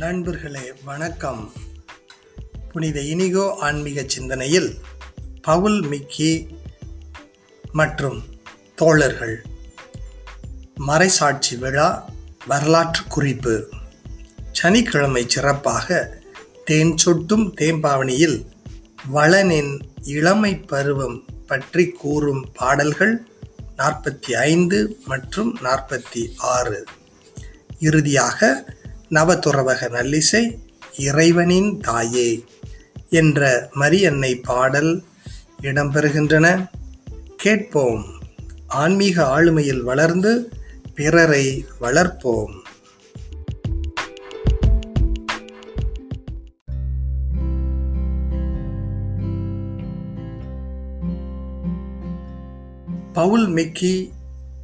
நண்பர்களே வணக்கம். புனித இனிகோ ஆன்மீக சிந்தனையில் பவுல் மிக்கி மற்றும் தோழர்கள் மறைசாட்சி விழா வரலாற்று குறிப்பு. சனிக்கிழமை சிறப்பாக தேன் சொட்டும் தேம்பாவணியில் வளனின் இளமை பருவம் பற்றி கூறும் பாடல்கள் நாற்பத்தி ஐந்து மற்றும் நாற்பத்தி ஆறு. இறுதியாக நவதுறவக நல்லிசை இறைவனின் தாயே என்ற மரியன்னை பாடல் இடம்பெறுகின்றன. கேட்போம். ஆன்மீக ஆளுமையில் வளர்ந்து பிறரை வளர்ப்போம். பவுல் மிக்கி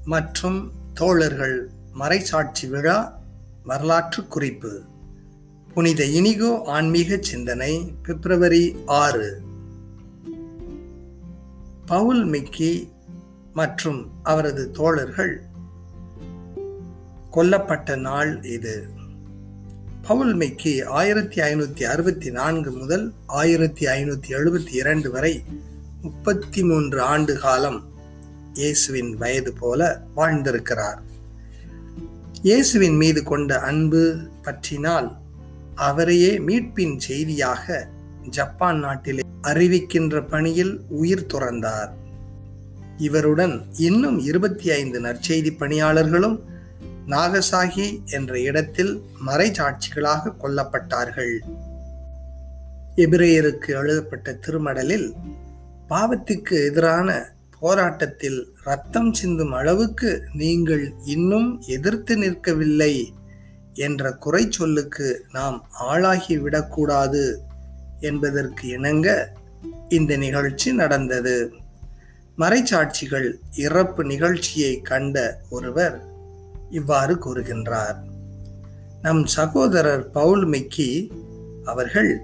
மற்றும் தோழர்கள் மறைசாட்சி விழா வரலாற்று குறிப்பு. புனித இனிகோ ஆன்மீக சிந்தனை பிப்ரவரி ஆறு. பவுல் மிக்கி மற்றும் அவரது தோழர்கள் கொல்லப்பட்ட நாள் இது. பவுல் மிக்கி ஆயிரத்தி ஐநூத்தி அறுபத்தி நான்கு முதல் ஆயிரத்தி ஐநூத்தி எழுபத்தி இரண்டு வரை முப்பத்தி மூன்று ஆண்டு காலம் இயேசுவின் வயது போல வாழ்ந்திருக்கிறார். இயேசுவின் மீது கொண்ட அன்பு பற்றினால் அவரையே மீட்பின் செய்தியாக ஜப்பான் நாட்டிலே அறிவிக்கின்ற பணியில் உயிர் துறந்தார். இவருடன் இன்னும் இருபத்தி ஐந்து நற்செய்தி பணியாளர்களும் நாகசாகி என்ற இடத்தில் மறைச்சாட்சிகளாக கொல்லப்பட்டார்கள். எபிரேயருக்கு எழுதப்பட்ட திருமடலில் பாவத்துக்கு எதிரான போராட்டத்தில் ரத்தம் சிந்தும் அளவுக்கு நீங்கள் இன்னும் எதிர்த்து நிற்கவில்லை என்ற குறை சொல்லுக்கு நாம் ஆளாகிவிடக்கூடாது என்பதற்கு இணங்க இந்த நிகழ்ச்சி நடந்தது. மறைச்சாட்சிகள் இறப்பு நிகழ்ச்சியை கண்ட ஒருவர் இவ்வாறு கூறுகின்றார். நம் சகோதரர் பவுல் மிக்கி அவர்கள்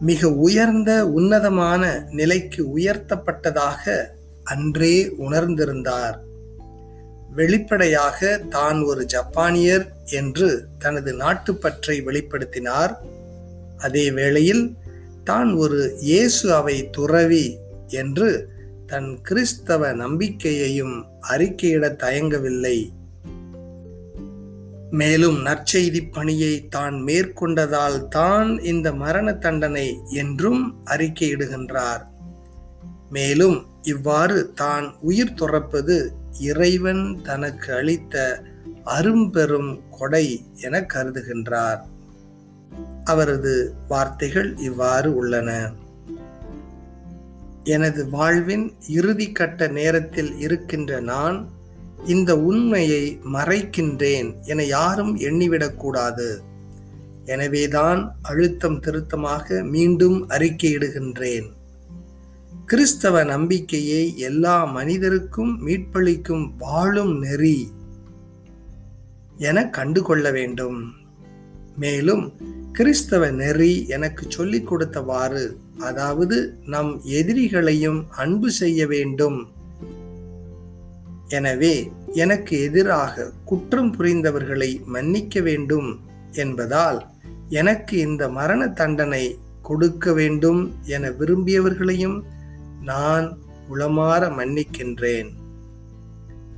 மிக உயர்ந்த உன்னதமான நிலைக்கு உயர்த்தப்பட்டதாக அன்றே உணர்ந்திருந்தார். வெளிப்படையாக தான் ஒரு ஜப்பானியர் என்று தனது நாட்டுப்பற்றை வெளிப்படுத்தினார். அதே வேளையில் தான் ஒரு இயேசு அவை துறவி என்று தன் கிறிஸ்தவ நம்பிக்கையையும் அறிக்கையிட தயங்கவில்லை. மேலும் நற்செய்தி பணியை தான் மேற்கொண்டதால் தான் இந்த மரண தண்டனை என்றும் அறிக்கையிடுகின்றார். மேலும் இவ்வாறு தான் உயிர் துறப்பது இறைவன் தனக்கு அளித்த அரும்பெரும் கொடை என கருதுகின்றார். அவரது வார்த்தைகள் இவ்வாறு உள்ளன. எனது வாழ்வின் இறுதி கட்ட நேரத்தில் இருக்கின்ற நான் இந்த உண்மையை மறைக்கின்றேன் என யாரும் எண்ணிவிடக்கூடாது எனவேதான் அழுத்தம் திருத்தமாக மீண்டும் அறிக்கையிடுகின்றேன். கிறிஸ்தவ நம்பிக்கையை எல்லா மனிதருக்கும் மீட்பளிக்கும் வாழும் நெறி என கண்டுகொள்ள வேண்டும். மேலும் கிறிஸ்தவ நெறி எனக்கு சொல்லிக் கொடுத்தவாறு அதாவது நம் எதிரிகளையும் அன்பு செய்ய வேண்டும். எனவே எனக்கு எதிராக குற்றம் புரிந்தவர்களை மன்னிக்க வேண்டும் என்பதால் எனக்கு இந்த மரண தண்டனை கொடுக்க வேண்டும் என விரும்பியவர்களையும் நான் உளமாற மன்னிக்கின்றேன்.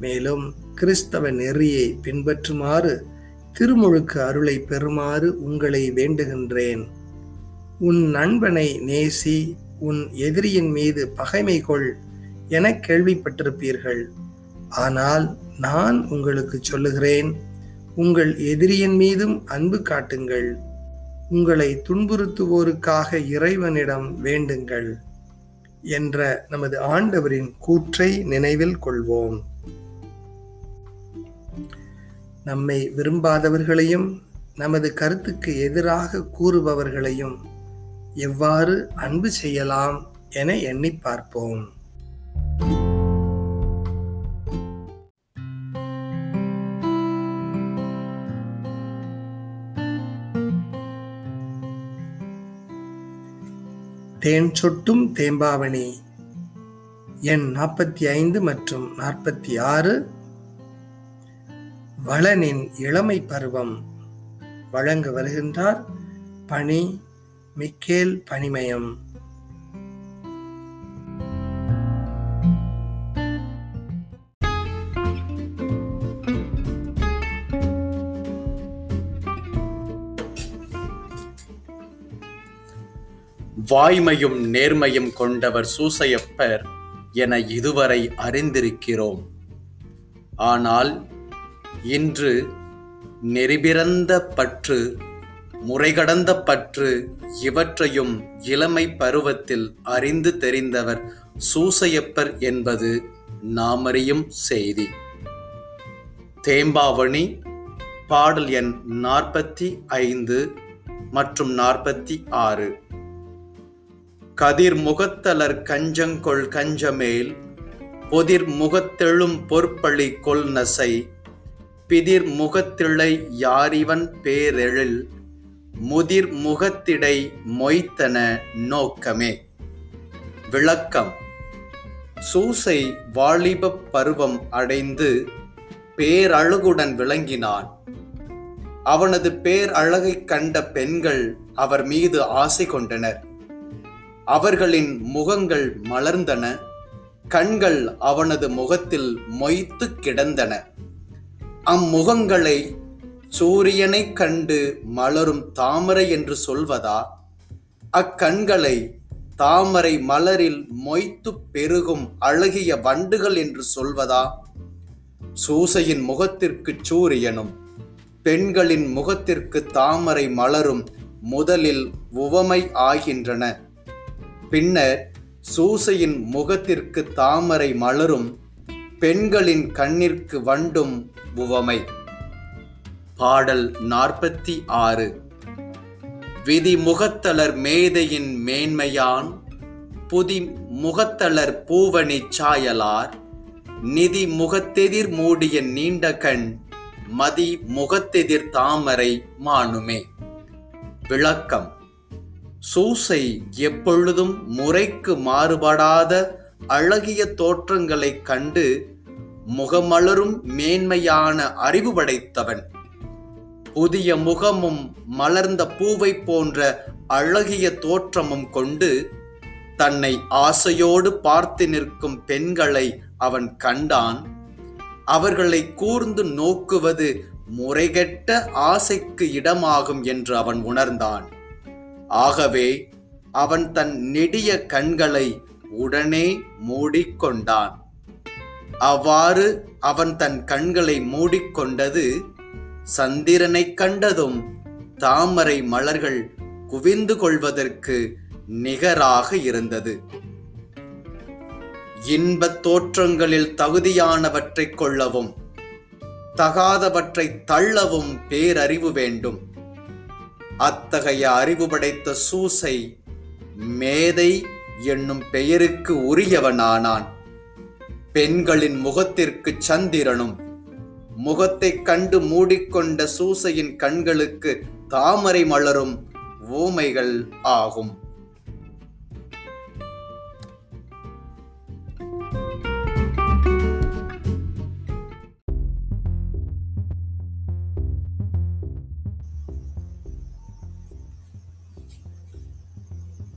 மேலும் கிறிஸ்தவ நெறியை பின்பற்றுமாறு திருமுழுக்கு அருளை பெறுமாறு உங்களை வேண்டுகின்றேன். உன் நண்பனை நேசி உன் எதிரியின் மீது பகைமை கொள் என கேள்விப்பட்டிருப்பீர்கள். ஆனால் நான் உங்களுக்கு சொல்லுகிறேன் உங்கள் எதிரியின் மீதும் அன்பு காட்டுங்கள். உங்களை துன்புறுத்துவோருக்காக இறைவனிடம் வேண்டுங்கள். என்ற நமது ஆண்டவரின் கூற்றை நினைவில் கொள்வோம். நம்மை விரும்பாதவர்களையும் நமது கருத்துக்கு எதிராக கூறுபவர்களையும் எவ்வாறு அன்பு செய்யலாம் என எண்ணி பார்ப்போம். தேன் சொட்டும் தேம்பாவணி. எண் நாற்பத்தி ஐந்து மற்றும் நாற்பத்தி ஆறு வளனின் இளமை பருவம். வழங்க வருகின்றார் பணி மிக்கேல் பணிமயம். வாய்மையும் நேர்மையும் கொண்டவர் சூசையப்பர் என இதுவரை அறிந்திருக்கிறோம். ஆனால் இன்று நெறிபிறந்த பற்று முறைகடந்த பற்று இவற்றையும் இளமை பருவத்தில் அறிந்து தெரிந்தவர் சூசையப்பர் என்பது நாமறியும் செய்தி. தேம்பாவணி பாடல் எண் நாற்பத்தி ஐந்து மற்றும் நாற்பத்தி ஆறு. கதிர் முகத்தலர் கஞ்சங்கொள் கஞ்சமேல் பொதிர் முகத்தெழும் பொற்பழி கொல் நசை பிதிர் முகத்திளை யாரிவன் பேரெழில் முதிர் முகத்திடை மொய்த்தன நோக்கமே. விளக்கம். சூசை வாலிபப் பருவம் அடைந்து பேரழகுடன் விளங்கினான். அவனது பேரழகைக் கண்ட பெண்கள் அவர் மீது ஆசை கொண்டனர். அவர்களின் முகங்கள் மலர்ந்தன கண்கள் அவனது முகத்தில் மொய்த்து கிடந்தன. அம்முகங்களை சூரியனைக் கண்டு மலரும் தாமரை என்று சொல்வதா? அக்கண்களை தாமரை மலரில் மொய்த்து பெருகும் அழகிய வண்டுகள் என்று சொல்வதா? சூசையின் முகத்திற்கு சூரியனும் பெண்களின் முகத்திற்கு தாமரை மலரும் முதலில் உவமை ஆகின்றன. பின்னர் சூசையின் முகத்திற்கு தாமரை மலரும் பெண்களின் கண்ணிற்கு வண்டும் உவமை. பாடல் நாற்பத்தி ஆறு. விதி முகத்தலர் மேதையின் மேன்மையான் புதி முகத்தலர் பூவணி சாயலார் நிதி முகத்தெதிர் மூடிய நீண்ட கண் மதி முகத்தெதிர் தாமரை மானுமே. விளக்கம். சூசை எப்பொழுதும் முறைக்கு மாறுபடாத அழகிய தோற்றங்களைக் கண்டு முகமலரும் மேன்மையான அறிவு படைத்தவன். புதிய முகமும் மலர்ந்த பூவை போன்ற அழகிய தோற்றமும் கொண்டு தன்னை ஆசையோடு பார்த்து நிற்கும் பெண்களை அவன் கண்டான். அவர்களை கூர்ந்து நோக்குவது முறைகெட்ட ஆசைக்கு இடமாகும் என்று அவன் உணர்ந்தான். ஆகவே அவன் தன் நெடிய கண்களை உடனே மூடிக்கொண்டான். அவ்வாறு அவன் தன் கண்களை மூடிக்கொண்டது சந்திரனைக் கண்டதும் தாமரை மலர்கள் குவிந்து கொள்வதற்கு நிகராக இருந்தது. இன்பத் தோற்றங்களில் தகுதியானவற்றைக் கொள்ளவும் தகாதவற்றை தள்ளவும் பேரறிவு வேண்டும். அத்தகைய அறிவு படைத்த சூசை மேதை என்னும் பெயருக்கு உரியவனானான். பெண்களின் முகத்திற்கு சந்திரனும் முகத்தைக் கண்டு மூடிக்கொண்ட சூசையின் கண்களுக்கு தாமரை மலரும் ஊமைகள் ஆகும்.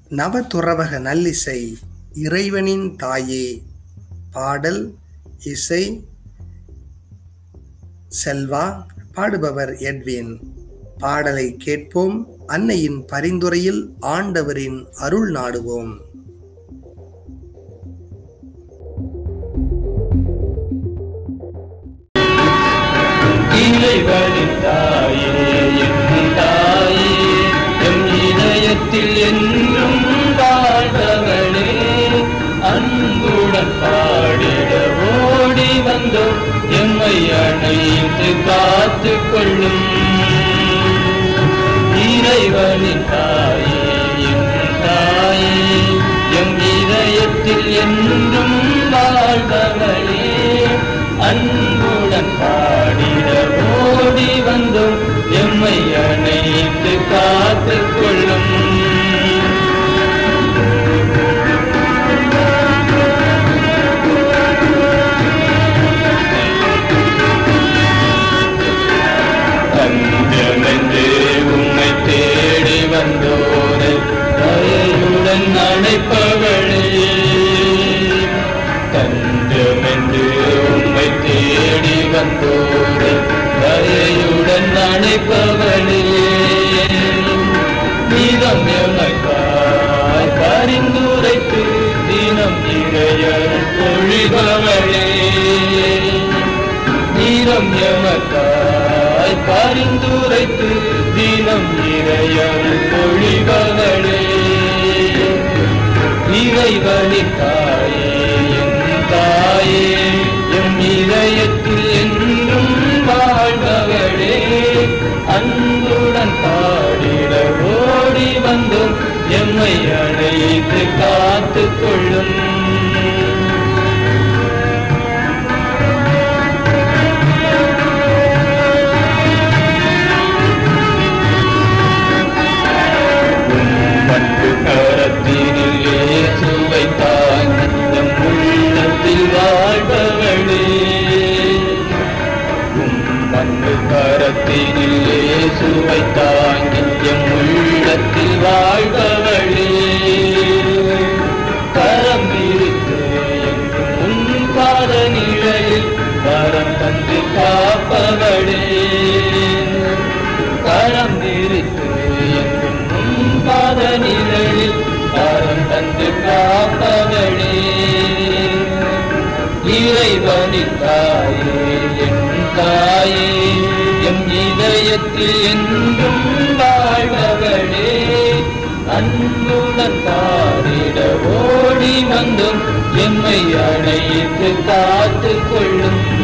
நவதுறவக நல்லிசை இறைவனின் தாயே. பாடல் இசை செல்வா. பாடுபவர் எட்வின். பாடலை கேட்போம் அன்னையின் பரிந்துரையில் ஆண்டவரின் அருள் நாடுவோம். இறைவனின் தாயே. காத்து கொள்ளும் இறைவனின் தாயே என் தாயே. எம் இதயத்தில் என்றும் வாழ்ந்தவளே அன்புடன் பாடிட ஓடி வந்தோம். எம்மை அணைத்து காத்து தயையுடன் நீதம் எமக்காய் பரிந்துரைத்து தினம் இறையர் பொழிபவளே நீரம் எமக்காய் பரிந்துரைத்து தினம் இறையர் பொழிபவளே இறைவனின் அன்புடன் பாடிட கரம் தந்து காப்பவளே. கரம் விரித்து என்றும் பாத நிழலில் கரம் தந்து காப்பவளே. இறைவனின் தாயே என் தாயே என் இதயத்தில் என்றும் வாழ்பவளே. அன்புடன் பாடிட ஓடி வந்தும் எம்மை அழைத்து காத்துக் கொள்ளும்